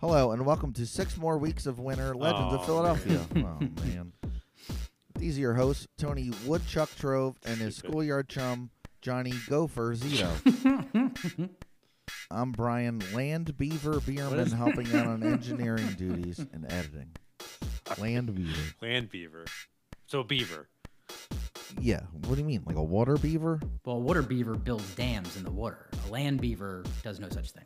Hello, and welcome to six more weeks of winter Legends of Oh, Philadelphia. oh, man. These are your hosts, Tony Woodchuck Trove and his schoolyard chum, Johnny Gopher Zito. I'm Brian Land Beaver Bierman, helping out on engineering duties and editing. Land Beaver. Land beaver. So beaver. Yeah, what do you mean? Like a water beaver? Well, a water beaver builds dams in the water. A land beaver does no such thing.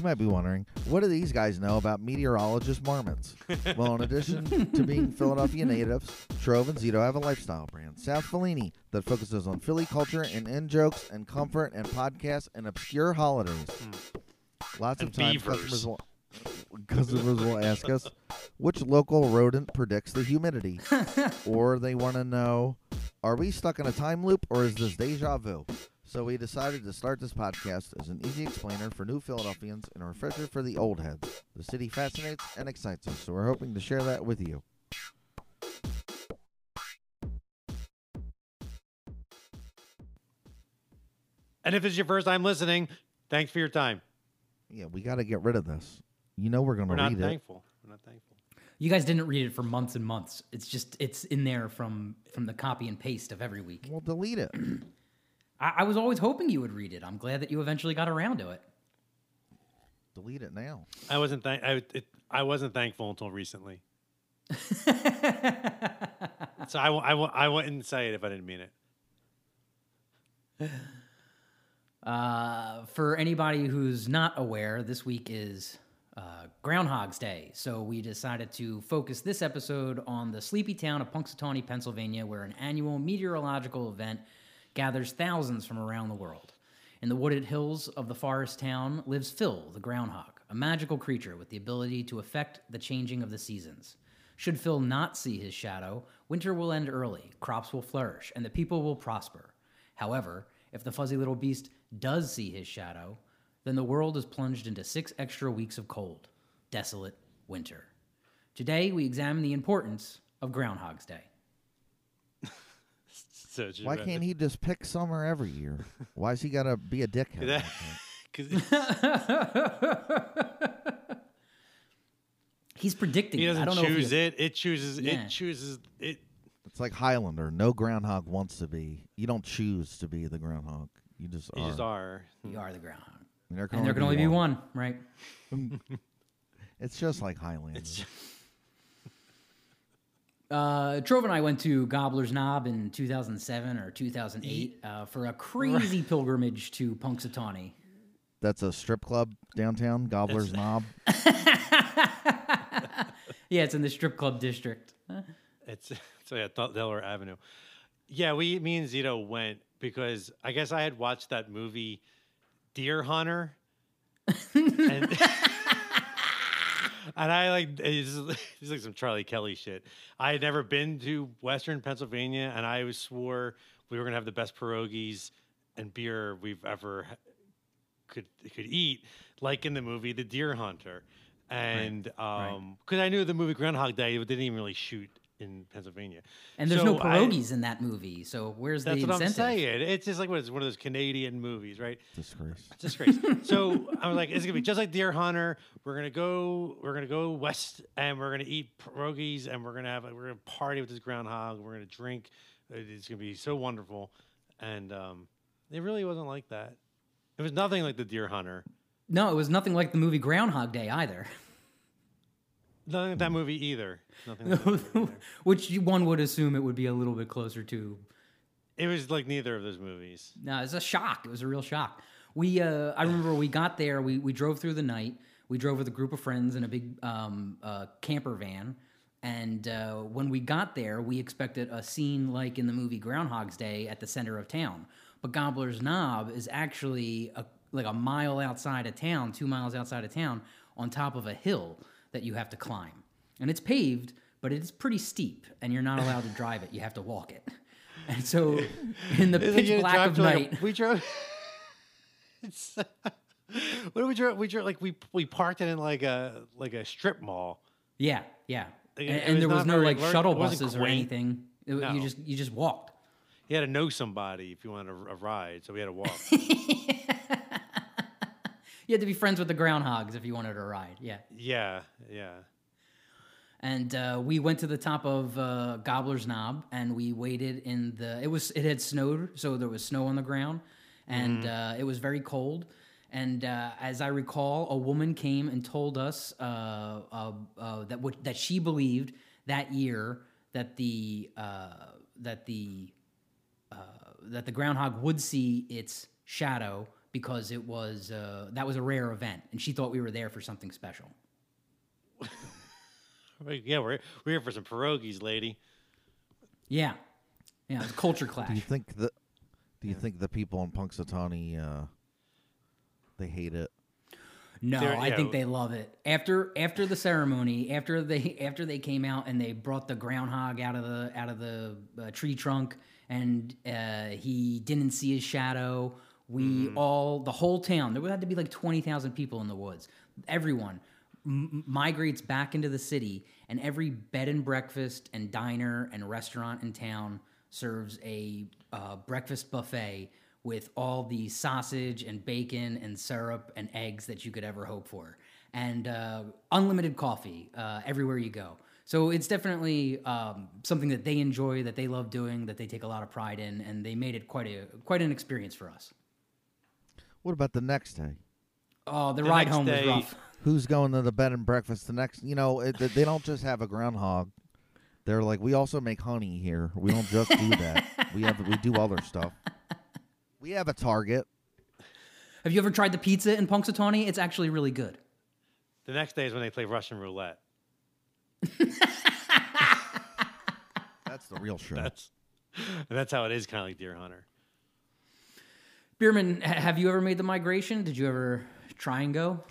You might be wondering, what do these guys know about meteorologist marmots? well, in addition to being Philadelphia natives, Trove and Zito have a lifestyle brand, South Fellini, that focuses on Philly culture and in jokes and comfort and podcasts and obscure holidays. Hmm. Lots of And times beavers. customers will, customers will ask us which local rodent predicts the humidity, or they want to know, are we stuck in a time loop or is this deja vu? So we decided to start this podcast as an easy explainer for new Philadelphians and a refresher for the old heads. The city fascinates and excites us, so we're hoping to share that with you. And if it's your first time listening, thanks for your time. Yeah, we got to get rid of this. You know we're going to read it. We're not read it. thankful. We're not thankful. You guys didn't read it for months and months. It's just it's in there from from the copy and paste of every week. We'll delete it. I, I was always hoping you would read it. I'm glad that you eventually got around to it. delete it now. I wasn't thank I, it, I wasn't thankful until recently. So I, w- I, w- I wouldn't say it if I didn't mean it. Uh, for anybody who's not aware, this week is uh, Groundhog's Day. So we decided to focus this episode on the sleepy town of Punxsutawney, Pennsylvania, where an annual meteorological event gathers thousands from around the world. In the wooded hills of the forest town lives Phil, the groundhog, a magical creature with the ability to affect the changing of the seasons. Should Phil not see his shadow, winter will end early, crops will flourish, and the people will prosper. However, if the fuzzy little beast does see his shadow, then the world is plunged into six extra weeks of cold, desolate winter. Today, we examine the importance of Groundhog's Day. So it's Why can't he just pick summer every year? Why's he got to be a dickhead? That- like that? 'cause He's predicting. he it. I doesn't don't know if choose it. It chooses. Yeah. It chooses it. It's like Highlander. No groundhog wants to be. You don't choose to be the groundhog. You just You are. just are. You are the groundhog. And there And there can only be one, right? It's just like Highlander. It's Uh, Trove and I went to Gobbler's Knob in 2007 or 2008 uh, for a crazy pilgrimage to Punxsutawney. That's a strip club downtown, Gobbler's Knob. Yeah, it's in the strip club district. It's so yeah, Del- Delaware Avenue. Yeah, we me and Zito went because I guess I had watched that movie Deer Hunter. and, and I like it's, it's like some Charlie Kelly shit. I had never been to Western Pennsylvania, and I was swore we were gonna have the best pierogies and beer we've ever could could eat, like in the movie The Deer Hunter. And um, because I knew the movie Groundhog Day it didn't even really shoot in Pennsylvania, And there's no So I- pierogies in that movie, so where's that's the what incentive? I'm saying. It's just like what is one of those Canadian movies, right? Disgrace. Disgrace. so I was like, it's gonna be just like Deer Hunter. We're gonna go. We're gonna go west, and we're gonna eat pierogies, and we're gonna have. We're gonna party with this groundhog. We're gonna drink. It's gonna be so wonderful. And um, it really wasn't like that. It was nothing like the Deer Hunter. No, it was nothing like the movie Groundhog Day either, Nothing that movie either. Nothing. That movie either. which one would assume it would be a little bit closer to. It was like neither of those movies. No, it's a shock. It was a real shock. We, uh, I remember we got there. We we drove through the night. We drove with a group of friends in a big um, uh, camper van. And uh, when we got there, we expected a scene like in the movie Groundhog's Day at the center of town. But Gobbler's Knob is actually a, like a mile outside of town, two miles outside of town, on top of a hill that you have to climb. And it's paved, but it's pretty steep, and you're not allowed to drive it. You have to walk it. And so, in the pitch black of to, like, a- night, we drove. it's, what did we drove? We drove like we we parked it in like a like a strip mall. yeah, yeah, and, it and was there was no like lear- shuttle buses or anything. It- No. You just you just walked. You had to know somebody if you wanted a, a ride, so we had to walk. You had to be friends with the groundhogs if you wanted to ride. Yeah. Yeah, yeah. and uh, we went to the top of uh, Gobbler's Knob, and we waited in the. It was it had snowed, so there was snow on the ground, and uh, it was very cold. And uh, as I recall, a woman came and told us uh, uh, uh, that what, that she believed that year that the uh, that the uh, that the groundhog would see its shadow because it was uh, that was a rare event, and she thought we were there for something special. Yeah, we're we're here for some pierogies, lady. Yeah, yeah, it was a culture class. Do you think the Do you think the people in Punxsutawney uh, they hate it? No, They're- I yeah. think they love it. After after the ceremony, after they after they came out and they brought the groundhog out of the out of the uh, tree trunk, and uh, he didn't see his shadow. We Mm-hmm. all the whole town. There would have to be like twenty thousand people in the woods. Everyone m- migrates back into the city, and every bed and breakfast and diner and restaurant in town serves a uh, breakfast buffet with all the sausage and bacon and syrup and eggs that you could ever hope for, and uh, unlimited coffee uh, everywhere you go. So it's definitely um, something that they enjoy, that they love doing, that they take a lot of pride in, and they made it quite a quite an experience for us. What about the next day? Oh, the, The ride home day- was rough. Who's going to the bed and breakfast the next? You know, it, they don't just have a groundhog. They're like, we also make honey here. We don't just do that. we have we do other stuff. We have a Target. Have you ever tried the pizza in Punxsutawney? It's actually really good. The next day is when they play Russian roulette. That's the real show. That's that's how it is, kind of like Deer Hunter. Bierman, have you ever made the migration? Did you ever try and go?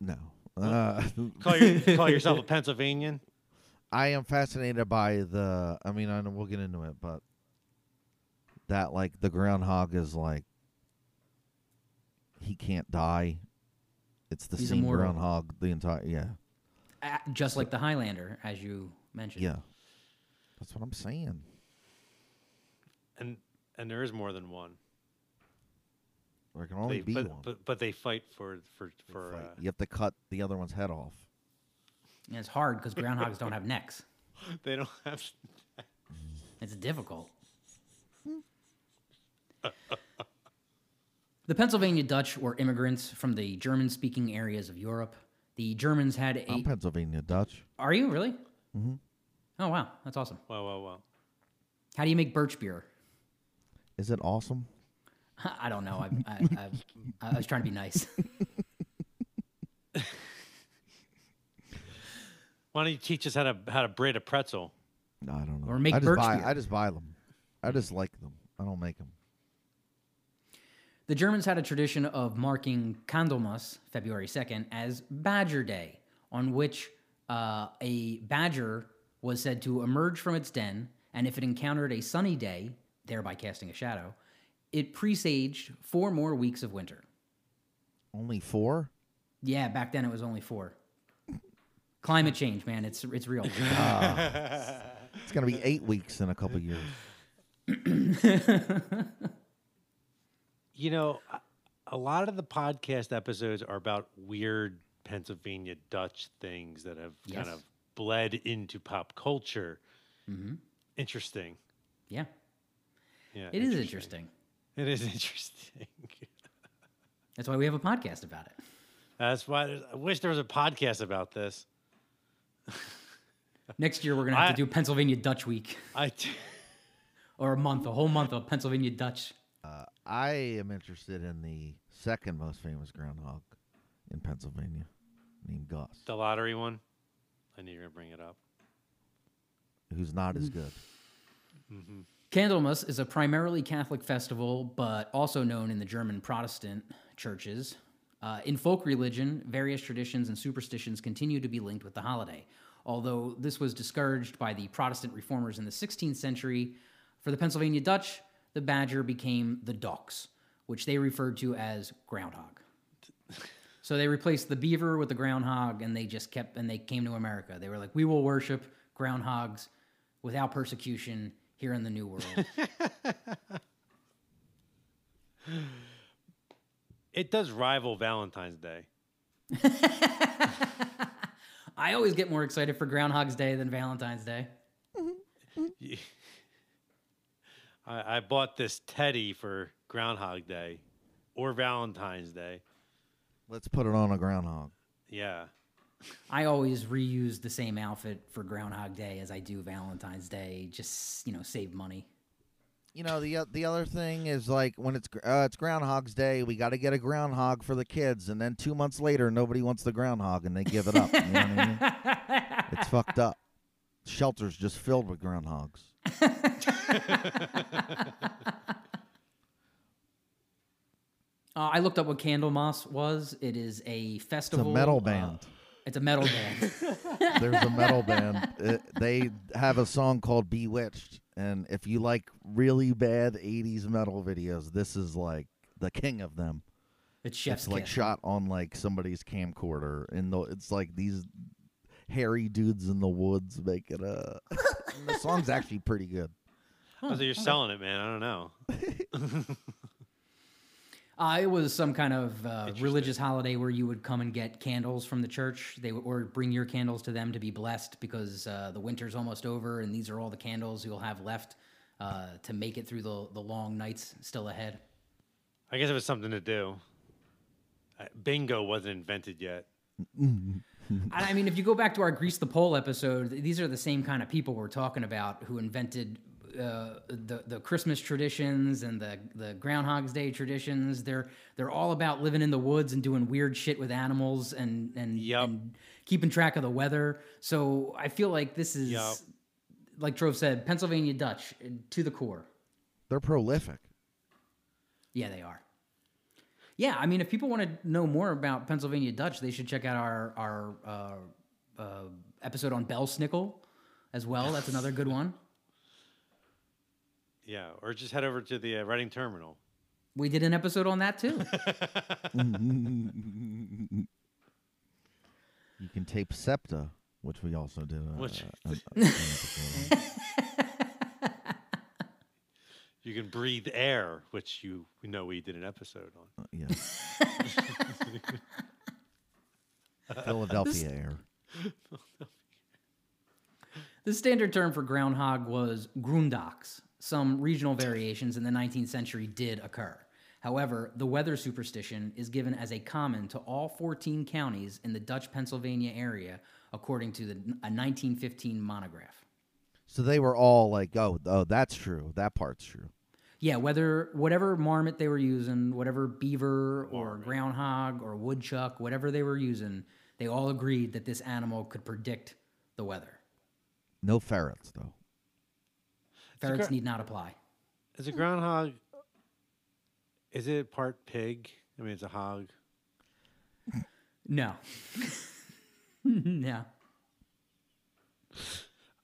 no. Uh, Call, your, call yourself a Pennsylvanian. I am fascinated by the. I mean, I know we'll get into it, but that like the groundhog is like he can't die. It's the He's same immortal. groundhog the entire. Yeah, Uh, just like the Highlander, as you mentioned. yeah. That's what I'm saying. and and there is more than one. There can only They, be but, one. but but they fight for for They for. Uh, you have to cut the other one's head off. And it's hard because groundhogs don't have necks. they don't have. It's difficult. the Pennsylvania Dutch were immigrants from the German speaking areas of Europe. The Germans had a. I'm Pennsylvania Dutch. Are you really? Mm-hmm. Oh, wow. That's awesome. Wow, wow, wow. How do you make birch beer? Is it awesome? I don't know. I, I, I, I was trying to be nice. Why don't you teach us how to how to braid a pretzel? No, I don't know. Or make I just birch buy. beer. I just buy them. I just like them. I don't make them. The Germans had a tradition of marking Candlemas, February 2nd, as Badger Day, on which uh, a badger was said to emerge from its den, and if it encountered a sunny day, thereby casting a shadow, it presaged four more weeks of winter. Only four. Yeah, back then it was only four. Climate change, man, it's it's real. It's gonna be eight weeks in a couple years. You know, a- a lot of the podcast episodes are about weird Pennsylvania Dutch things that have Yes. kind of bled into pop culture. Mhm. Interesting. Yeah, Yeah, it is interesting. It is interesting. That's why we have a podcast about it. That's why I wish there was a podcast about this. Next year we're gonna have I- to do Pennsylvania Dutch Week, I t- or a month, a whole month of Pennsylvania Dutch. Uh, I am interested in the second most famous groundhog in Pennsylvania, named Gus, the lottery one. I knew you were gonna bring it up. who's not as good. Candlemas is a primarily Catholic festival, but also known in the German Protestant churches. Uh, in folk religion, various traditions and superstitions continue to be linked with the holiday. Although this was discouraged by the Protestant reformers in the 16th century, for the Pennsylvania Dutch, the badger became the dox, which they referred to as groundhog. So they replaced the beaver with the groundhog, and they just kept, and they came to America. They were like, we will worship groundhogs without persecution here in the New World. It does rival Valentine's Day. I always get more excited for Groundhog's Day than Valentine's Day. I, I bought this teddy for Groundhog Day or Valentine's Day. Let's put it on a groundhog. Yeah. I always reuse the same outfit for Groundhog Day as I do Valentine's Day, just you know, save money. You know the the other thing is like when it's uh, it's Groundhog's Day, we got to get a groundhog for the kids, and then two months later, nobody wants the groundhog, and they give it up. You know what I mean? It's fucked up. Shelter's just filled with groundhogs. Uh, I looked up what Candlemas was. It is a It's a festival. metal uh, band. It's a metal band. There's a metal band. It, they have a song called Bewitched, and if you like really bad '80s metal videos, this is like the king of them. It's Chef's it's like Kiss. shot on like somebody's camcorder, and the it's like these hairy dudes in the woods making a. and the song's actually pretty good. Oh, so you're selling it, man. I don't know. Uh, it was some kind of uh, religious holiday where you would come and get candles from the church. They would, or bring your candles to them to be blessed because uh, the winter's almost over, and these are all the candles you'll have left uh, to make it through the the long nights still ahead. I guess it was something to do. Uh, bingo wasn't invented yet. I mean, if you go back to our Grease the Pole episode, these are the same kind of people we're talking about who invented uh, the the Christmas traditions and the the Groundhog's Day traditions. They're they're all about living in the woods and doing weird shit with animals and and, Yup. and keeping track of the weather. So I feel like this is Yup. like Trove said, Pennsylvania Dutch uh, to the core. They're prolific. Yeah, they are. Yeah, I mean, if people want to know more about Pennsylvania Dutch, they should check out our our uh, uh, episode on Belsnickel as well. That's another good one. Yeah, or just head over to the uh, Reading Terminal. We did an episode on that too. You can tape Septa, which we also did. Uh, Which- an- an episode on. You can breathe air, which you we know we did an episode on. Uh, yeah. Philadelphia air. the standard term for groundhog was grundox. Some regional variations in the 19th century did occur. However, the weather superstition is given as a common to all 14 counties in the Dutch Pennsylvania area, according to the, a 1915 monograph. So they were all like, "Oh, oh, that's true. That part's true." Yeah, whether whatever marmot they were using, whatever beaver or groundhog or woodchuck, whatever they were using, they all agreed that this animal could predict the weather. No ferrets though. Ferrets gr- need not apply. Is a groundhog? Is it part pig? I mean, it's a hog. No. no.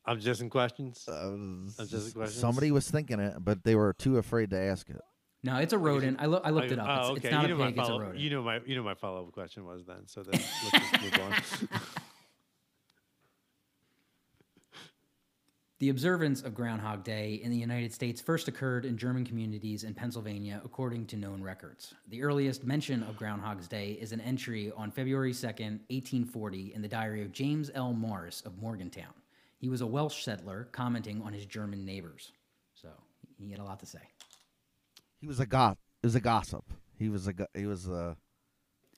I'm just in questions. Uh, That's just a question. Somebody was thinking it, but they were too afraid to ask it. No, it's a rodent. I, lo- I looked it up. Oh, It's, okay. it's not you a know pig, my it's a follow. rodent. You know my you know my follow up question was then. So then let's just move on. The observance of Groundhog Day in the United States first occurred in German communities in Pennsylvania, according to known records. The earliest mention of Groundhog's Day is an entry on February 2nd, 1840, in the diary of James L. Morris of Morgantown. He was a Welsh settler commenting on his German neighbors. So he had a lot to say. He was a goth. He was a gossip. He was a. go- He was a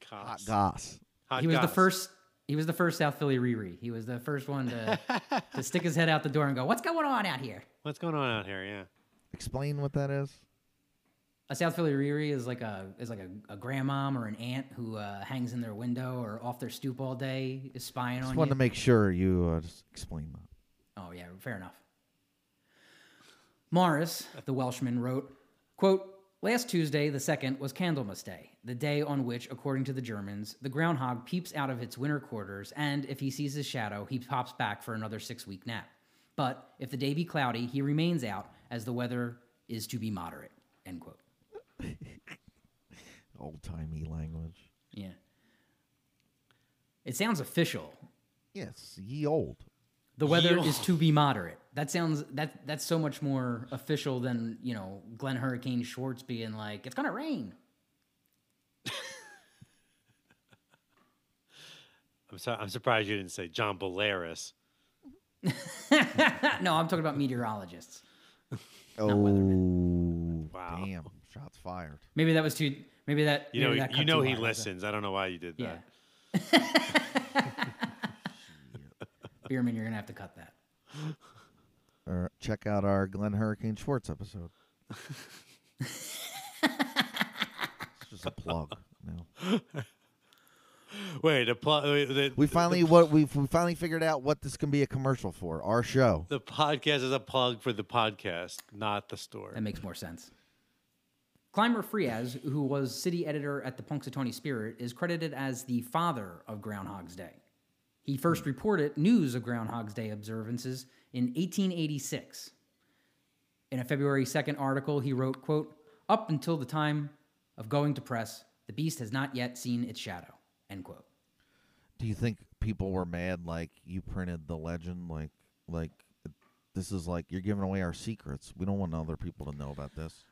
hot Cops. goss. Hot he was the first. He was the first South Philly Riri. He was the first one to, to stick his head out the door and go, "What's going on out here?" What's going on out here? Yeah. Explain what that is. A South Philly Riri is like a is like a, a grandmom or an aunt who uh, hangs in their window or off their stoop all day, is spying Just on wanted you. to make sure you uh, just explain that. oh yeah, fair enough. Morris, the Welshman, wrote, "quote Last Tuesday, the second, was Candlemas Day, the day on which, according to the Germans, the groundhog peeps out of its winter quarters, and if he sees his shadow, he pops back for another six-week nap. But if the day be cloudy, he remains out, as the weather is to be moderate." End quote. Old timey language. Yeah. It sounds official. Yes, ye old. The weather Yo. is to be moderate. That sounds that that's so much more official than you know Glenn Hurricane Schwartz being like it's gonna rain. I'm sorry. I'm surprised you didn't say John Bolaris. no, I'm talking about meteorologists. oh, wow! Damn, shots fired. Maybe that was too. Maybe that. You know, that you know he listens. I don't know why you did yeah. that. Bierman, you're gonna have to cut that. Or check out our Glenn Hurricane Schwartz episode. it's just a plug. No. Wait, the, pl- wait, the, We finally what we we finally figured out what this can be a commercial for. Our show. the podcast is a plug for the podcast, not the store. That makes more sense. Clymer Freas, who was city editor at the Punxsutawney Spirit, is credited as the father of Groundhog's Day. He first reported news of Groundhog's Day observances in 1886. In a February 2nd article, he wrote, quote, Up until the time of going to press, the beast has not yet seen its shadow, end quote. Do you think people were mad like you printed the legend like like this is like you're giving away our secrets. We don't want other people to know about this.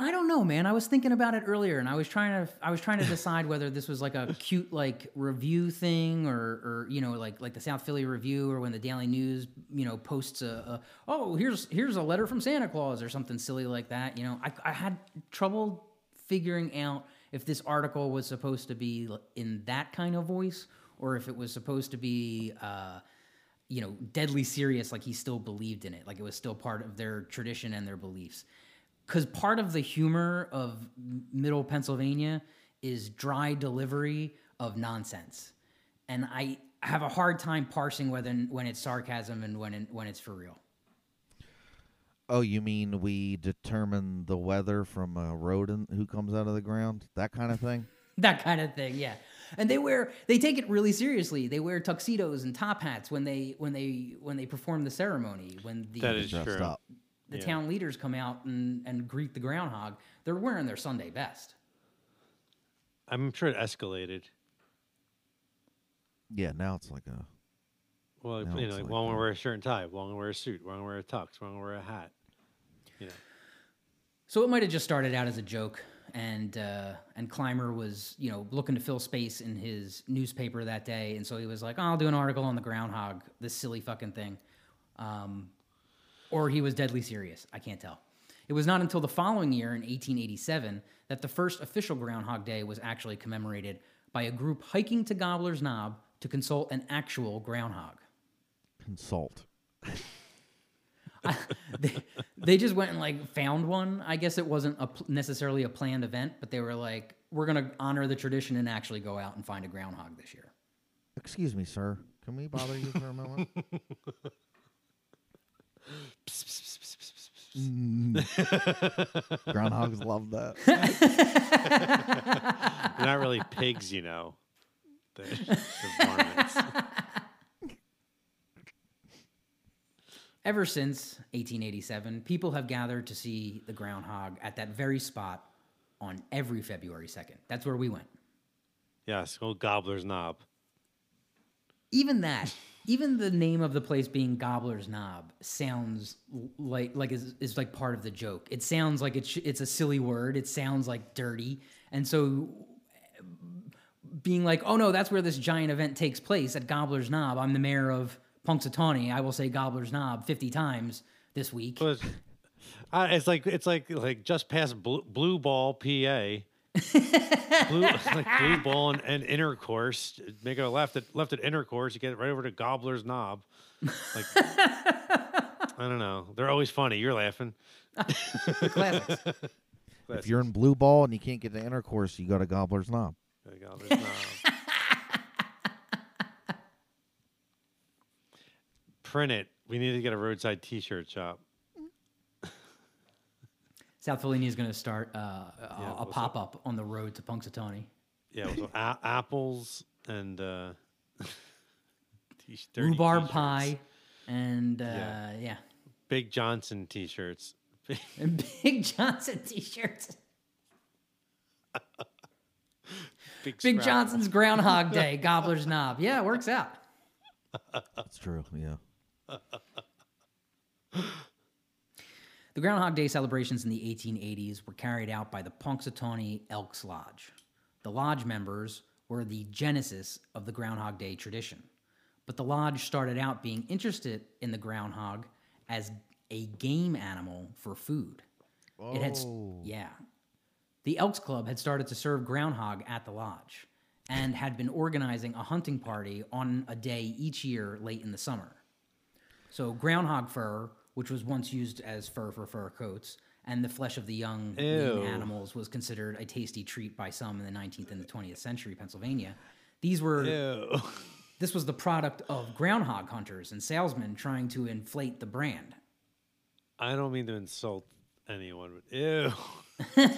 I don't know, man. I was thinking about it earlier, and I was trying to I was trying to decide whether this was like a cute like review thing, or or you know like like the South Philly Review, or when the Daily News you know posts a, a oh here's here's a letter from Santa Claus or something silly like that. You know, I I had trouble figuring out if this article was supposed to be in that kind of voice, or if it was supposed to be. Uh, you know, deadly serious, like he still believed in it, like it was still part of their tradition and their beliefs because part of the humor of middle Pennsylvania is dry delivery of nonsense, and I have a hard time parsing whether when it's sarcasm and when it, when it's for real. Oh, you mean we determine the weather from a rodent who comes out of the ground? That kind of thing? that kind of thing, yeah. And they wear they take it really seriously. They wear tuxedos and top hats when they when they when they perform the ceremony. When the That is true. up. The yeah. town leaders come out and, and greet the groundhog, they're wearing their Sunday best. I'm sure it escalated. Yeah, now it's like a Well, No, you it's know, like like one will that. wear a shirt and tie, one will wear a suit, one will wear a tux, one will wear a hat. You know, So it might have just started out as a joke, and uh, and Clymer was you know looking to fill space in his newspaper that day, and so he was like, oh, "I'll do an article on the groundhog, this silly fucking thing," um, or he was deadly serious. I can't tell. It was not until the following year, in 1887, that the first official Groundhog Day was actually commemorated by a group hiking to Gobbler's Knob to consult an actual groundhog. consult. they, they just went and like found one. I guess it wasn't a, pl- necessarily a planned event, but they were like, we're gonna honor the tradition and actually go out and find a groundhog this year. Excuse me, sir. Can we bother you for a moment? Mm. Groundhogs love that. they're not really pigs, you know. They're, they're varmints. Ever since 1887, people have gathered to see the groundhog at that very spot on every February 2nd. That's where we went. Yes, old Gobbler's Knob. Even that, even the name of the place being Gobbler's Knob sounds like like is, is like part of the joke. It sounds like it's it's a silly word. It sounds like dirty, and so being like, oh no, that's where this giant event takes place at Gobbler's Knob. I'm the mayor of Punxsutawney. I will say Gobbler's Knob 50 times this week. Well, it's, uh, it's like it's like like just past Blue, blue Ball, PA. Blue, like blue ball and, and intercourse. Make it a left at left at intercourse. You get right over to Gobbler's Knob. Like I don't know. They're always funny. You're laughing. Classics. If you're in blue ball and you can't get the intercourse, you go to Gobbler's Knob. Go to Gobbler's Knob. Print it. We need to get a roadside T-shirt shop. South Philly is going to start uh, a, Yeah, a what's pop up on the road to Punxsutawney. Yeah, with a- apples and uh, t- Rhubarb t-shirts. pie and uh, Yeah. yeah. Big Johnson T-shirts. And Big Johnson t-shirts. Big, Big Johnson's Groundhog Day, Gobbler's Knob. Yeah, it works out. That's true. Yeah. The Groundhog Day celebrations in the 1880s were carried out by the Punxsutawney Elks Lodge. The lodge members were the genesis of the Groundhog Day tradition. But the lodge started out being interested in the groundhog as a game animal for food. It had, Oh. yeah. The Elks Club had started to serve groundhog at the lodge and had been organizing a hunting party on a day each year late in the summer. So groundhog fur, which was once used as fur for fur coats, and the flesh of the young Ew. animals was considered a tasty treat by some in the 19th and the 20th century Pennsylvania. These were Ew. this was the product of groundhog hunters and salesmen trying to inflate the brand. I don't mean to insult anyone, but ew.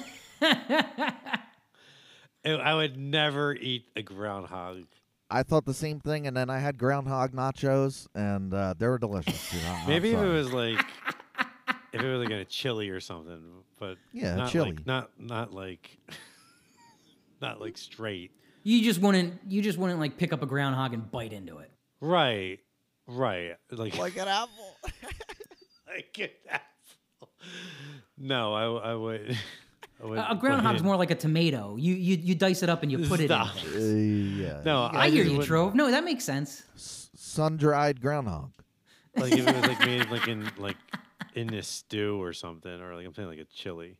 Ew, I would never eat a groundhog. I thought the same thing, and then I had groundhog nachos, and uh, they were delicious. dude. I- Maybe if it was like if it was like a chili or something, but Yeah, not chili. like not not like not like straight. You just wouldn't you just wouldn't like pick up a groundhog and bite into it. Right, right. Like like an apple. like an apple. No, I I would. I A, a groundhog's more like a tomato. You you you dice it up and you put it in. Uh, yeah. No, I, hear you, Trove. No, that makes sense. Sun dried groundhog. Like if it was like made like in like in this stew or something, or like I'm saying like a chili,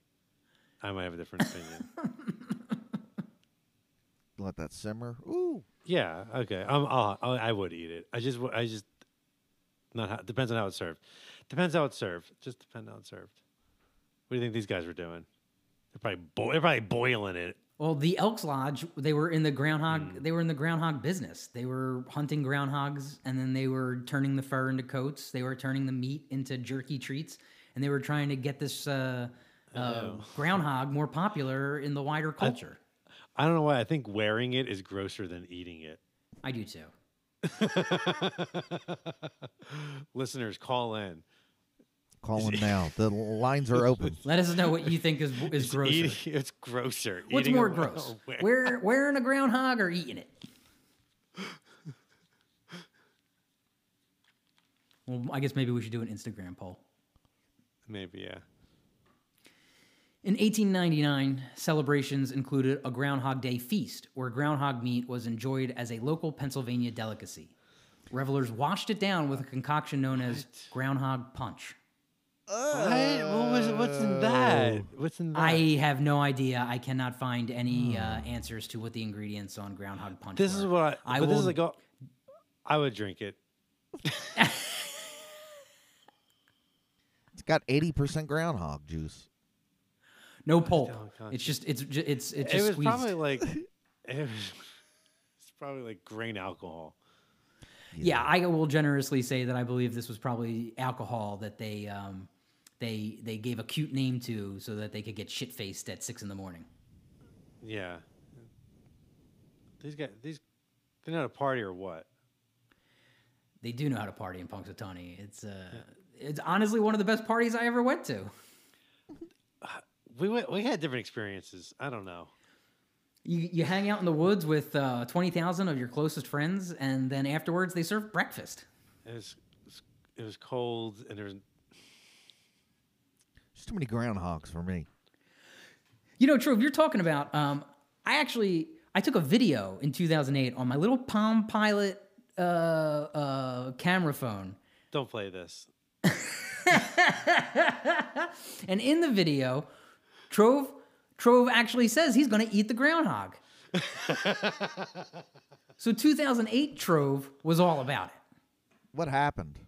I might have a different opinion. Let that simmer. Ooh. yeah, okay. Um, I'll, I'll, I would eat it. I just I just not how, depends on how it's served. Depends how it's served. Just depends how it's served. What do you think these guys were doing? They're probably bo- they're probably boiling it. Well, the Elks Lodge, they were in the groundhog. Hmm. They were in the groundhog business. They were hunting groundhogs, and then they were turning the fur into coats. They were turning the meat into jerky treats, and they were trying to get this uh, uh, Oh. groundhog more popular in the wider culture. I don't know why. I think wearing it is grosser than eating it. I do too. Listeners, call in. Calling now. The lines are open. Let us know what you think is is It's grosser. eating- it's grosser. What's more gross? Wear, wearing a groundhog or eating it? Well, I guess maybe we should do an Instagram poll. Maybe yeah. In 1899, celebrations included a Groundhog Day feast, where groundhog meat was enjoyed as a local Pennsylvania delicacy. Revelers washed it down with a concoction known as groundhog punch. What? What was? What's in that? What's in that? I have no idea. I cannot find any uh, answers to what the ingredients on groundhog punch This were. is what I. I but this is will- like. oh, I would drink it. It's got 80% groundhog juice. no pulp. don't It's just it's ju- it's it's It was squeezed. probably like. It was, it's probably like grain alcohol. Yeah, I will generously say that I believe this was probably alcohol that they um, they they gave a cute name to so that they could get shit faced at six in the morning. Yeah. These guys. These. They're not a party or what? They do know how to party in Punxsutawney. It's uh, it's honestly one of the best parties I ever went to. We went, we had different experiences. I don't know. You you hang out in the woods with uh, twenty thousand of your closest friends, and then afterwards they serve breakfast. It was. It was cold and there was. Just too many groundhogs for me. You know, Trove, you're talking about. Um, I actually I took a video in 2008 on my little Palm Pilot uh, uh, camera phone, Don't play this. and in the video, Trove Trove actually says he's going to eat the groundhog. so 2008 Trove was all about it. What happened?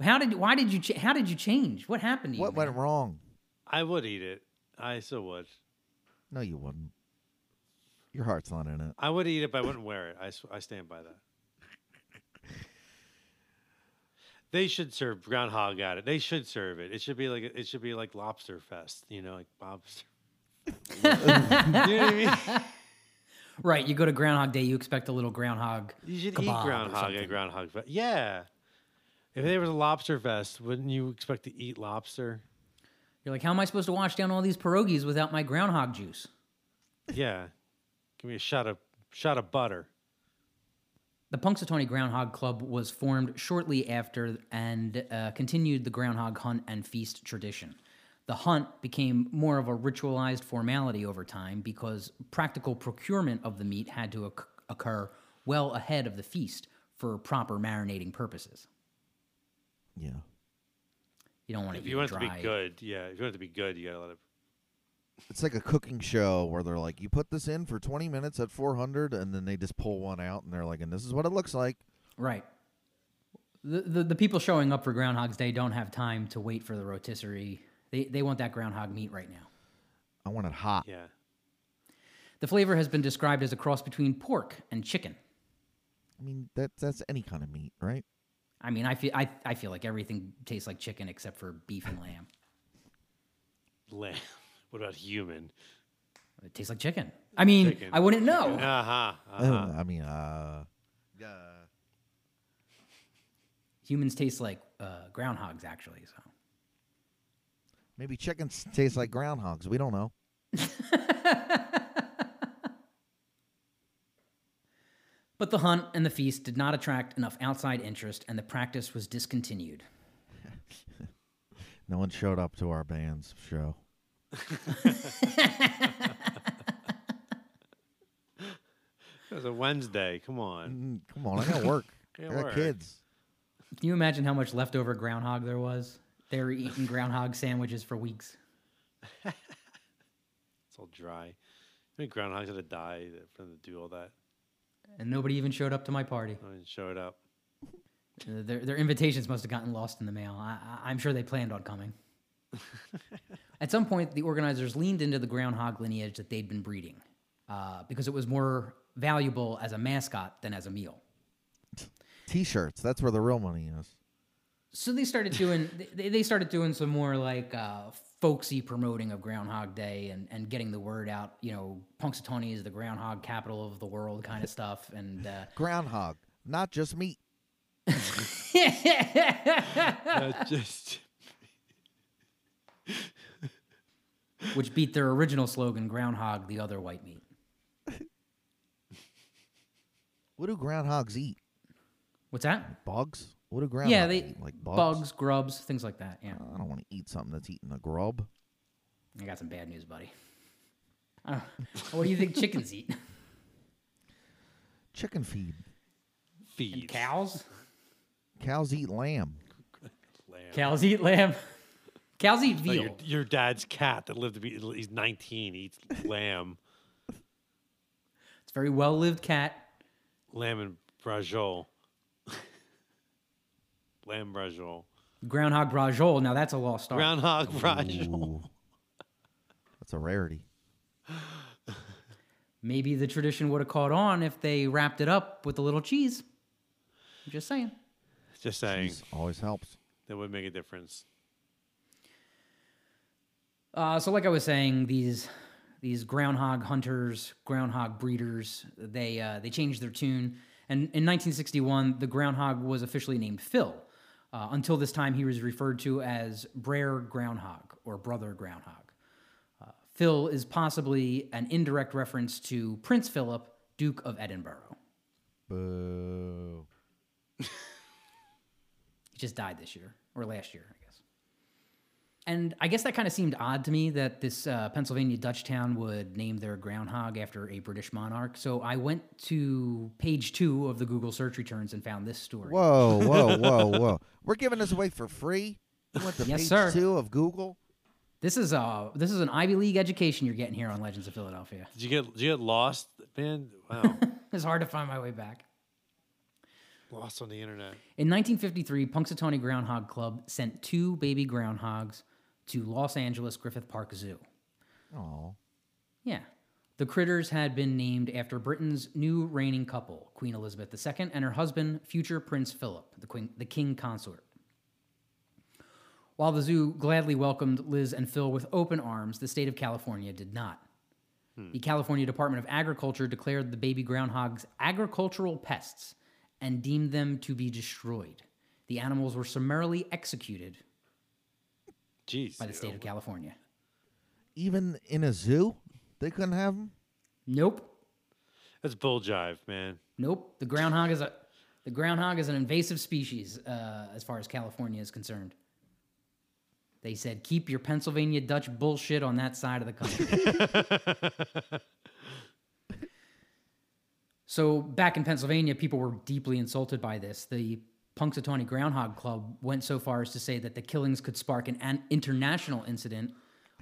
How did why did you ch- how did you change? What happened to you? What went wrong? I would eat it. I still would. No, you wouldn't. Your heart's not in it. I would eat it, but I wouldn't wear it. I I stand by that. They should serve groundhog at it. They should serve it. It should be like it should be like lobster fest. You know, like lobster. you know what I mean? Right, you go to Groundhog Day, you expect a little groundhog. You should eat groundhog at groundhog fest. Yeah. If there was a lobster fest, wouldn't you expect to eat lobster? You're like, how am I supposed to wash down all these pierogies without my groundhog juice? Yeah. Give me a shot of shot of butter. The Punxsutawney Groundhog Club was formed shortly after and uh, continued the groundhog hunt and feast tradition. The hunt became more of a ritualized formality over time because practical procurement of the meat had to occur well ahead of the feast for proper marinating purposes. Yeah. You don't want to If you want it it to be good, yeah. If you want it to be good, you gotta let it. It's like a cooking show where they're like, you put this in for 20 minutes at 400, and then they just pull one out, and they're like, and this is what it looks like. Right. The, the the people showing up for Groundhog's Day don't have time to wait for the rotisserie. They they want that groundhog meat right now. I want it hot. Yeah. The flavor has been described as a cross between pork and chicken. I mean, that that's any kind of meat, right? I mean, I feel I, I feel like everything tastes like chicken except for beef and lamb. Lamb. What about human? It tastes like chicken. I mean, Chicken. I wouldn't know. Uh huh. Uh, Uh-huh. I mean, uh, uh, Humans taste like uh, groundhogs, actually. So maybe chickens taste like groundhogs. We don't know. But the hunt and the feast did not attract enough outside interest, and the practice was discontinued. No one showed up to our band's show. It was a Wednesday. Come on. Mm, come on, I got work. I Gotta work. kids. Can you imagine how much leftover groundhog there was? They were eating groundhog sandwiches for weeks. It's all dry. I mean, groundhogs had to die for them to do all that. And nobody even showed up to my party. I didn't show it up. Uh, Their, their invitations must have gotten lost in the mail. I, I- I'm sure they planned on coming. At some point, the organizers leaned into the groundhog lineage that they'd been breeding uh, because it was more valuable as a mascot than as a meal. T-shirts. That's where the real money is. So they started doing they, they started doing some more like uh, folksy promoting of Groundhog Day and, and getting the word out. You know, Punxsutawney is the groundhog capital of the world, kind of stuff. And uh, Groundhog, not just meat. That just which beat their original slogan, "Groundhog, the other white meat." What do groundhogs eat? What's that? Bugs? What do groundhogs yeah, they eat? Like bugs? bugs, grubs, things like that. Yeah, uh, I don't want to eat something that's eating a grub. I got some bad news, buddy. I don't- what do you think chickens eat? Chicken feed. feed And cows? Cows eat lamb. lamb. Cows eat lamb. Cows eat Like veal. your, your dad's cat that lived to be he's 19 eats lamb, It's a very well lived cat. lamb and brajol. Lamb brajol. Groundhog brajol. Now that's a lost art. Groundhog brajol. Ooh. That's a rarity. Maybe the tradition would have caught on if they wrapped it up with a little cheese. I'm just saying. Just saying Cheese always helps. that would make a difference. Uh, so, like I was saying, these these groundhog hunters, groundhog breeders, they uh, they changed their tune. And in 1961, the groundhog was officially named Phil. Uh, until this time, he was referred to as Brer Groundhog or Brother Groundhog. Uh, Phil is possibly an indirect reference to Prince Philip, Duke of Edinburgh. Boo. He just died this year or last year. And I guess that kind of seemed odd to me that this uh, Pennsylvania Dutch town would name their groundhog after a British monarch. So I went to page two of the Google search returns and found this story. Whoa, whoa, whoa, whoa. We're giving this away for free? You went to Yes, page sir. two of Google? This is uh this is an Ivy League education you're getting here on Legends of Philadelphia. Did you get did you get lost, man? Wow, It's hard to find my way back. lost on the internet. In 1953, Punxsutawney Groundhog Club sent two baby groundhogs to Los Angeles Griffith Park Zoo. Oh. Yeah. The critters had been named after Britain's new reigning couple, Queen Elizabeth II, and her husband, future Prince Philip, the, queen, the king consort. While the zoo gladly welcomed Liz and Phil with open arms, the state of California did not. Hmm. The California Department of Agriculture declared the baby groundhogs agricultural pests and deemed them to be destroyed. The animals were summarily executed Jeez. by the state of California. Even in a zoo? They couldn't have them? Nope. That's bull jive, man. Nope. The groundhog is a the groundhog is an invasive species uh, as far as California is concerned. They said, keep your Pennsylvania Dutch bullshit on that side of the country. so back in Pennsylvania, people were deeply insulted by this. The Punxsutawney Groundhog Club went so far as to say that the killings could spark an, an international incident.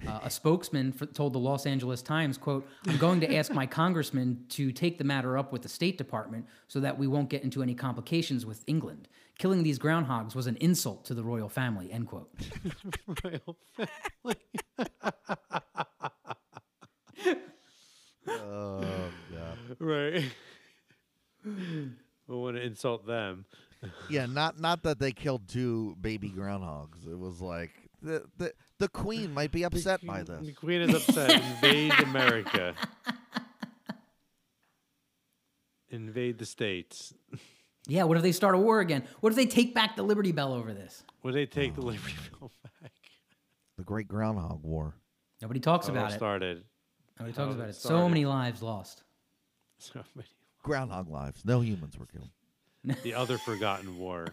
Uh, a spokesman for, told the Los Angeles Times, "quote I'm going to ask my congressman to take the matter up with the State Department so that we won't get into any complications with England. Killing these groundhogs was an insult to the royal family." End quote. Royal family. Oh god. right. We want to insult them. Yeah, not not that they killed two baby groundhogs. It was like the the the queen might be upset by The this. The queen is upset. Invade America. Invade the states. Yeah, what if they start a war again? What if they take back the Liberty Bell over this? Would they take the Liberty Bell back? The Great Groundhog War. Nobody talks How about it. started. Nobody how talks about it. So many lives lost. So many. Groundhog lives. No humans were killed. The other forgotten war.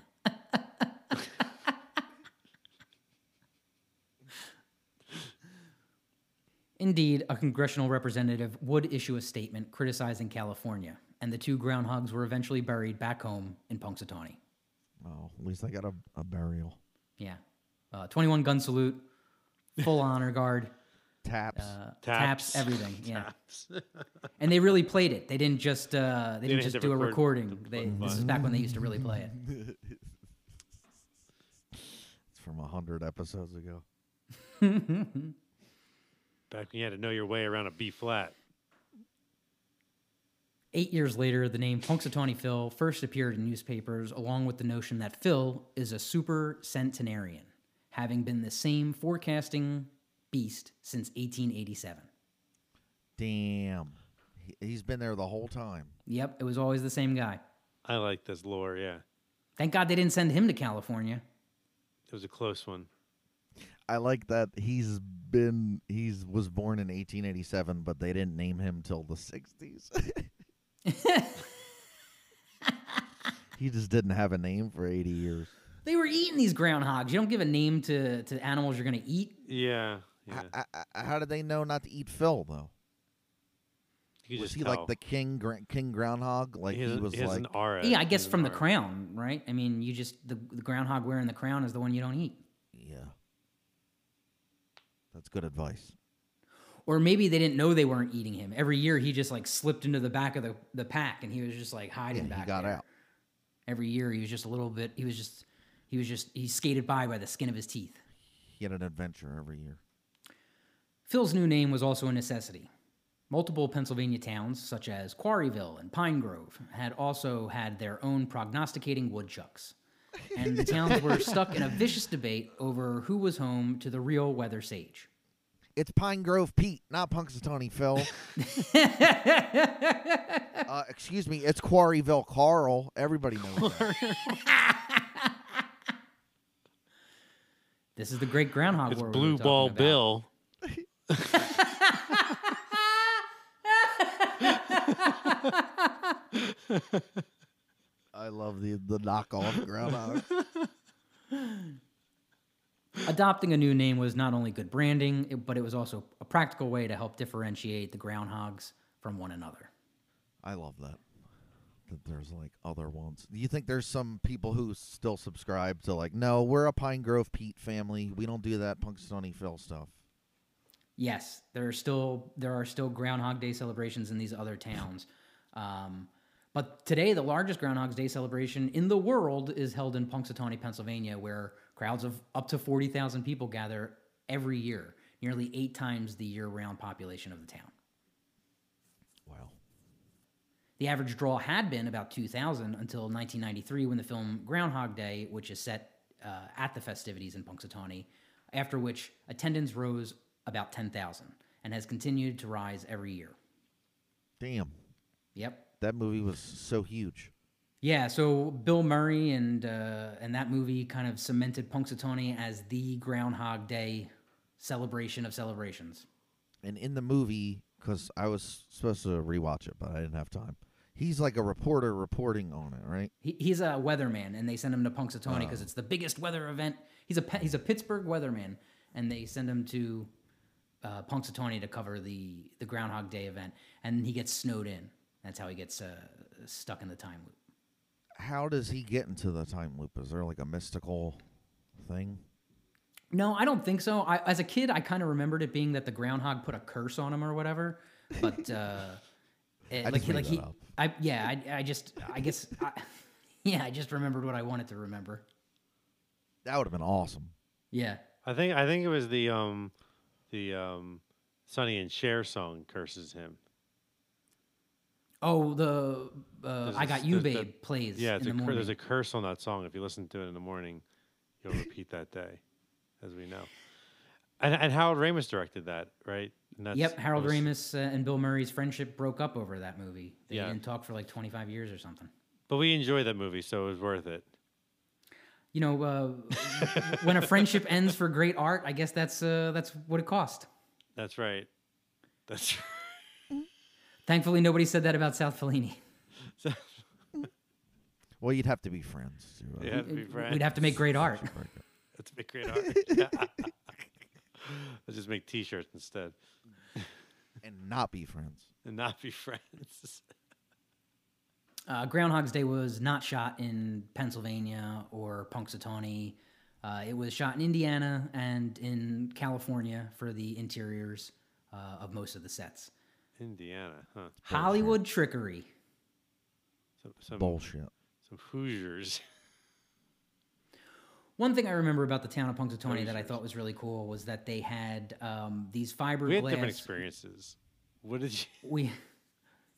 Indeed, a congressional representative would issue a statement criticizing California, and the two groundhogs were eventually buried back home in Punxsutawney. Oh, at least I got a, a burial. Yeah. Uh, 21 gun salute, full honor guard, Taps. uh, taps. Taps. everything. Yeah. Taps. And they really played it. They didn't just uh, they didn't didn't just the do a recording. the They, this is back when they used to really play it. it's from a hundred episodes ago. Back when you had to know your way around a B flat. Eight years later, the name Punxsutawney Phil first appeared in newspapers, along with the notion that Phil is a super centenarian, having been the same forecasting beast since 1887. Damn. He, he's been there the whole time. Yep, it was always the same guy. I like this lore, yeah. Thank God they didn't send him to California. It was a close one. I like that he's been he's was born in 1887, but they didn't name him till the 60s. he just didn't have a name for 80 years. They were eating these groundhogs. You don't give a name to, to animals you're going to eat. Yeah. Yeah. H- h- h- how did they know not to eat Phil though? you Was just he tell. like the king gra- king groundhog? Like he, he, was he has like an aura. Yeah, I guess from the aura. crown, right? I mean, you just, the, the groundhog wearing the crown is the one you don't eat. yeah. That's good advice. Or maybe they didn't know they weren't eating him. Every year he just like slipped into the back of the, the pack and he was just like hiding Yeah, back he got there. out. Every year he was just a little bit, he was just, he was just, he skated by by the skin of his teeth. He had an adventure every year. Phil's new name was also a necessity. Multiple Pennsylvania towns, such as Quarryville and Pine Grove, had also had their own prognosticating woodchucks. And the towns were stuck in a vicious debate over who was home to the real weather sage. It's Pine Grove Pete, not Punxsutawney Phil. uh, excuse me, it's Quarryville Carl. Everybody knows that. This is the great groundhog It's war. we were Blue Ball about. Bill. I love the the knockoff groundhog. Adopting a new name was not only good branding, but it was also a practical way to help differentiate the groundhogs from one another. I love that. That there's like other ones. Do you think there's some people who still subscribe to like, no, we're a Pine Grove Pete family. We don't do that Punxsutawney Phil stuff. Yes, there are still there are still Groundhog Day celebrations in these other towns, um, but today the largest Groundhog's Day celebration in the world is held in Punxsutawney, Pennsylvania, where crowds of up to forty thousand people gather every year, nearly eight times the year-round population of the town. Wow. The average draw had been about 2,000 until 1993 when the film Groundhog Day, which is set uh, at the festivities in Punxsutawney, after which attendance rose about 10,000 and has continued to rise every year. Damn. Yep. That movie was so huge. Yeah, so Bill Murray and uh, and that movie kind of cemented Punxsutawney as the Groundhog Day celebration of celebrations. And in the movie, because I was supposed to rewatch it, but I didn't have time. He's like a reporter reporting on it, right? He, he's a weatherman, and they send him to Punxsutawney because it's the biggest weather event. He's a he's a Pittsburgh weatherman, and they send him to uh, Punxsutawney to cover the the Groundhog Day event, and he gets snowed in. That's how he gets uh, stuck in the time loop. How does he get into the time loop? Is there like a mystical thing? No, I don't think so. I, as a kid, I kind of remembered it being that the groundhog put a curse on him or whatever. But uh, it- I like just he, made like that he, up. I yeah, I, I just I guess I, yeah, I just remembered what I wanted to remember. That would have been awesome. Yeah. I think I think it was the um the um Sonny and Cher song curses him. Oh, the uh, I got you, there's the- babe plays Yeah, it's in a the morning. there's a curse on that song. If you listen to it in the morning, you'll repeat that day, as we know. And, and Harold Ramis directed that, right? Yep, Harold was- Ramis uh, and Bill Murray's friendship broke up over that movie. They Yeah. didn't talk for like 25 years or something. But we enjoyed that movie, so it was worth it. You know, uh, when a friendship ends for great art, I guess that's uh, that's what it cost. That's right. That's Thankfully, nobody said that about South Fellini. Well, you'd have to be friends. To, you have to be friends. We'd have to make great art. break. Let's make great art. Let's just make T-shirts instead, and not be friends. and not be friends. Uh, Groundhog's Day was not shot in Pennsylvania or Punxsutawney. Uh, it was shot in Indiana and in California for the interiors uh, of most of the sets. Indiana, huh? Hollywood trickery. Some some, Bullshit. some Hoosiers. One thing I remember about the town of Punxsutawney that I thought was really cool was that they had um, these fiberglass. We had different experiences. What did you? We,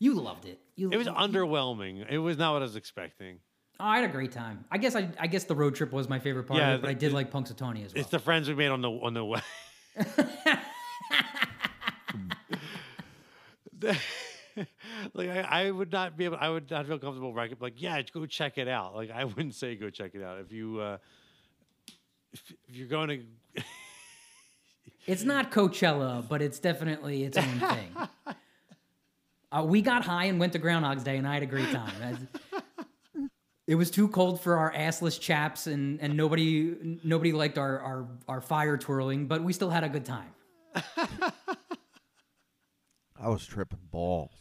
you loved it. You, It was you- underwhelming. It was not what I was expecting. Oh, I had a great time. I guess I, I guess the road trip was my favorite part Yeah, of it, but I the- did like Punxsutawney as well. It's the friends we made on the on the way. like I, I would not be able. I would not feel comfortable. Where I could be like, yeah, go check it out. Like I wouldn't say go check it out if you. Uh, if, if you're going to It's not Coachella, but it's definitely its own thing. Uh, we got high and went to Groundhog's Day, and I had a great time. It was too cold for our assless chaps, and, and nobody nobody liked our, our, our fire twirling, but we still had a good time. I was tripping balls.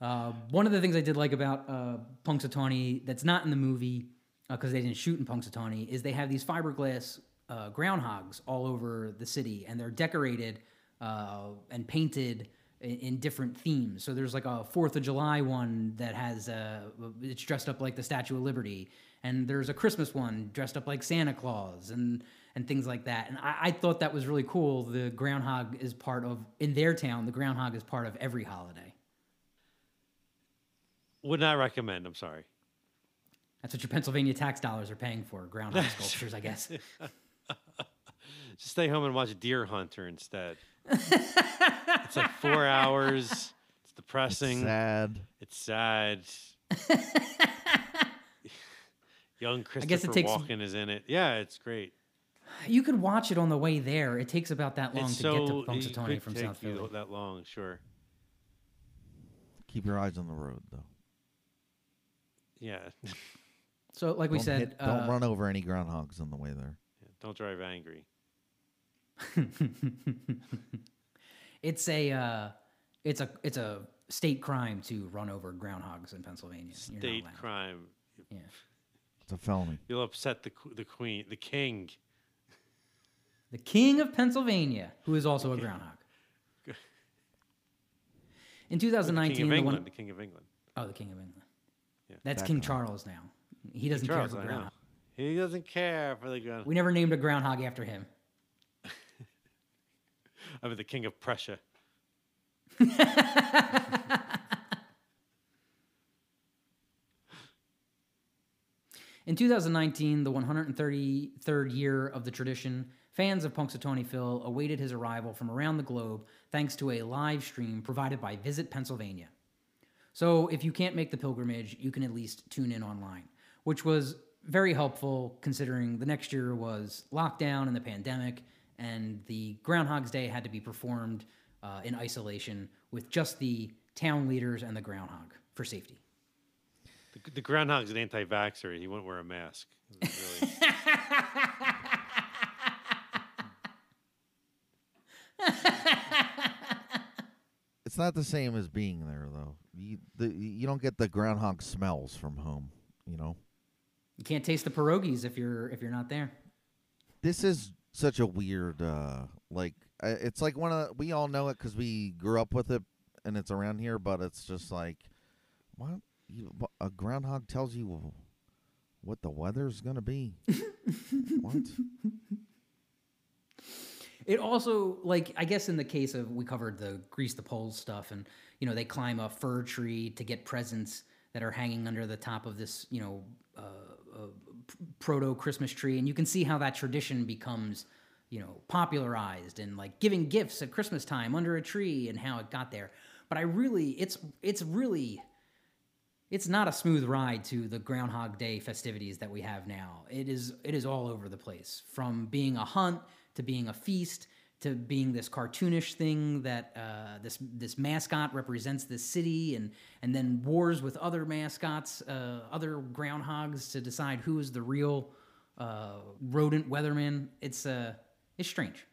Uh, one of the things I did like about uh, Punxsutawney that's not in the movie because they didn't shoot in Punxsutawney is they have these fiberglass uh, groundhogs all over the city, and they're decorated uh, and painted in, in different themes. So there's like a Fourth of July one that has uh, it's dressed up like the Statue of Liberty, and there's a Christmas one dressed up like Santa Claus, and and things like that. And I, I thought that was really cool. The groundhog is part of in their town. The groundhog is part of every holiday. would not recommend. I'm sorry. That's what your Pennsylvania tax dollars are paying for, groundhog sculptures, I guess. Just stay home and watch Deer Hunter instead. It's like four hours. It's depressing. It's Sad. It's sad. Young Christopher guess it takes- Walken is in it. Yeah, it's great. You could watch it on the way there. It takes about that long it's to so get to it Punxsutawney from take South you Philly. that long. Sure. Keep your eyes on the road, though. Yeah. So, like we Don't said, hit- don't uh, run over any groundhogs on the way there. Don't drive angry. it's a uh, it's a it's a state crime to run over groundhogs in Pennsylvania. State crime. Yeah. It's a felony. You'll upset the the queen, the king. The king of Pennsylvania, who is also a groundhog. In The 2019, king of the England. one The king of England. oh, the king of England. Yeah. That's Back King on. Charles now. He doesn't Charles, care for I know. groundhog. He doesn't care for the gun. We never named a groundhog after him. Mean, the king of Prussia. In 2019, the 133rd year of the tradition, fans of Punxsutawney Phil awaited his arrival from around the globe thanks to a live stream provided by Visit Pennsylvania. So, if you can't make the pilgrimage, you can at least tune in online, which was very helpful considering the next year was lockdown and the pandemic, and the Groundhog's Day had to be performed uh, in isolation with just the town leaders and the groundhog for safety. The, the groundhog's an anti-vaxxer. He wouldn't wear a mask. It was really- It's not the same as being there though. You the, you don't get the groundhog smells from home. You know. You can't taste the pierogies if you're if you're not there. This is such a weird uh like it's like one of the, we all know it because we grew up with it and it's around here, but it's just like what you, a groundhog tells you what the weather's gonna be. what? It also like I guess in the case of we covered the grease the poles stuff and you know they climb a fir tree to get presents that are hanging under the top of this you know uh, uh, proto Christmas tree and you can see how that tradition becomes you know popularized and like giving gifts at Christmas time under a tree and how it got there. But I really it's it's really it's not a smooth ride to the Groundhog Day festivities that we have now. It is it is all over the place, from being a hunt to being a feast to being this cartoonish thing that uh, this this mascot represents this city, and and then wars with other mascots, uh, other groundhogs to decide who is the real uh, rodent weatherman. It's uh it's strange.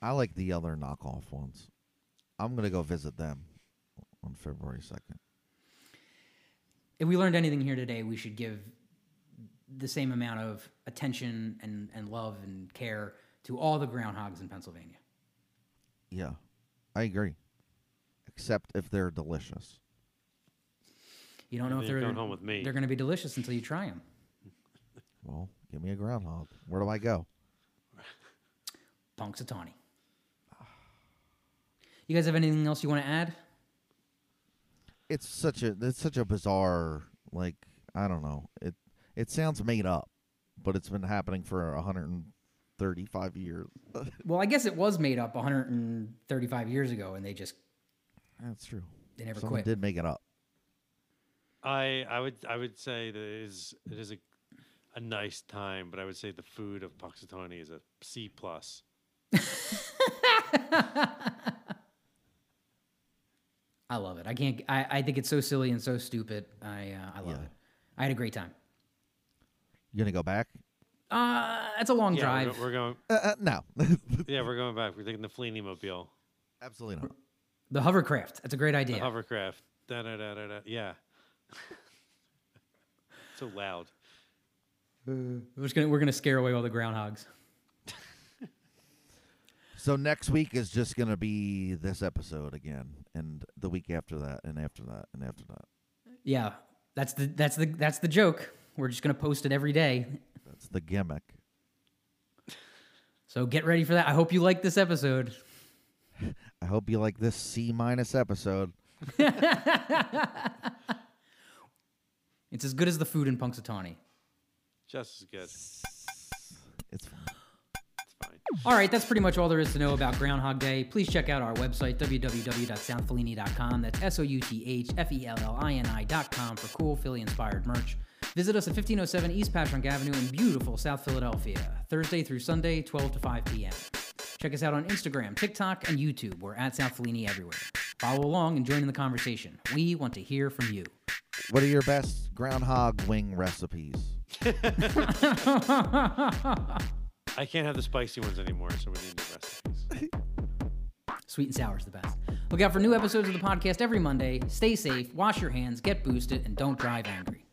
I like the other knockoff ones. I'm gonna go visit them on February second. If we learned anything here today, we should give the same amount of attention and, and love and care to all the groundhogs in Pennsylvania. Yeah, I agree. Except if they're delicious. You don't know if they're going home with me. They're going to be delicious until you try them. Well, give me a groundhog. Where do I go? Punxsutawney. You guys have anything else you want to add? It's such a it's such a bizarre like I don't know. It it sounds made up, but it's been happening for 135 years. Well, I guess it was made up 135 years ago, and they just That's true. they never Someone quit. did make it up. I I would I would say that it is it is a a nice time, but I would say the food of Punxsutawney is a C plus. I love it. I can't. I, I think it's so silly and so stupid. I uh, I love Yeah. it. I had a great time. You gonna go back? Uh, it's a long Yeah, we're, drive. go- we're going. Uh, uh, no, Yeah, we're going back. We're taking the Fleeny mobile, absolutely not. the hovercraft. That's a great idea. the idea. hovercraft. Da da da da da. Yeah. so loud. we're just gonna we're gonna scare away all the groundhogs. So next week is just gonna be this episode again, and the week after that, and after that, and after that. Yeah, that's the that's the that's the joke. We're just gonna post it every day. That's the gimmick. So get ready for that. I hope you like this episode. I hope you like this C minus episode. It's as good as the food in Punxsutawney. Just as good. It's It's fine. fine. All right, that's pretty much all there is to know about Groundhog Day. Please check out our website, www.southfellini.com. That's S O U T H F E L L I N I.com for cool Philly inspired merch. Visit us at 1507 East Passyunk Avenue in beautiful South Philadelphia, Thursday through Sunday, 12 to 5 p.m. Check us out on Instagram, TikTok, and YouTube. We're at South Fellini everywhere. Follow along and join in the conversation. We want to hear from you. What are your best groundhog wing recipes? I can't have the spicy ones anymore, so we need new recipes. Sweet and sour is the best. Look out for new episodes of the podcast every Monday. Stay safe, wash your hands, get boosted, and don't drive angry.